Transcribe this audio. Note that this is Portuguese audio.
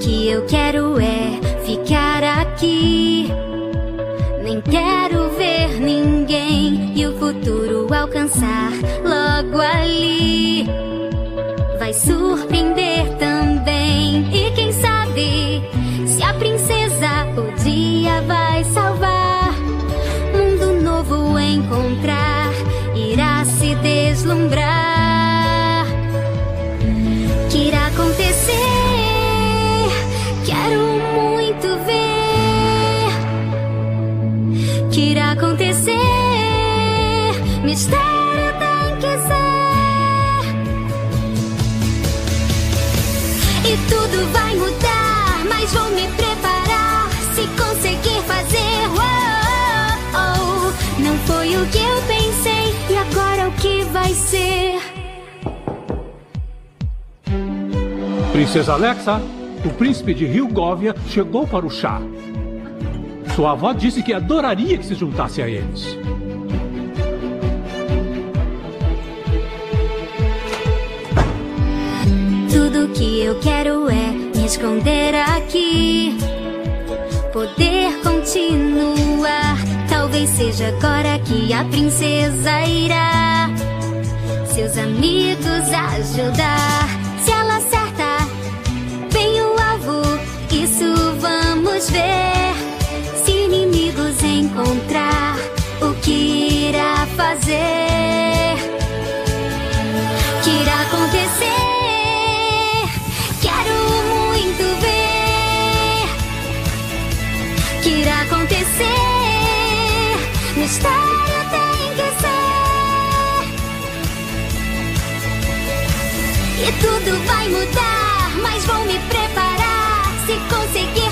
que eu quero é ficar aqui. Nem quero ver ninguém e o futuro alcançar logo ali. Vai surpreender também. E quem sabe se a princesa o dia vai salvar. Mundo novo encontrar, irá se deslumbrar. Acontecer? Mistério tem que ser. E tudo vai mudar, mas vou me preparar se conseguir fazer. Oh, oh, oh. Não foi o que eu pensei e agora o que vai ser? Princesa Alexa, o príncipe de Hilgovia chegou para o chá. Sua avó disse que adoraria que se juntasse a eles. Tudo que eu quero é me esconder aqui. Poder continuar. Talvez seja agora que a princesa irá seus amigos ajudar. Quero muito ver o que irá acontecer. Mistério tem que ser. E tudo vai mudar, mas vou me preparar se conseguir.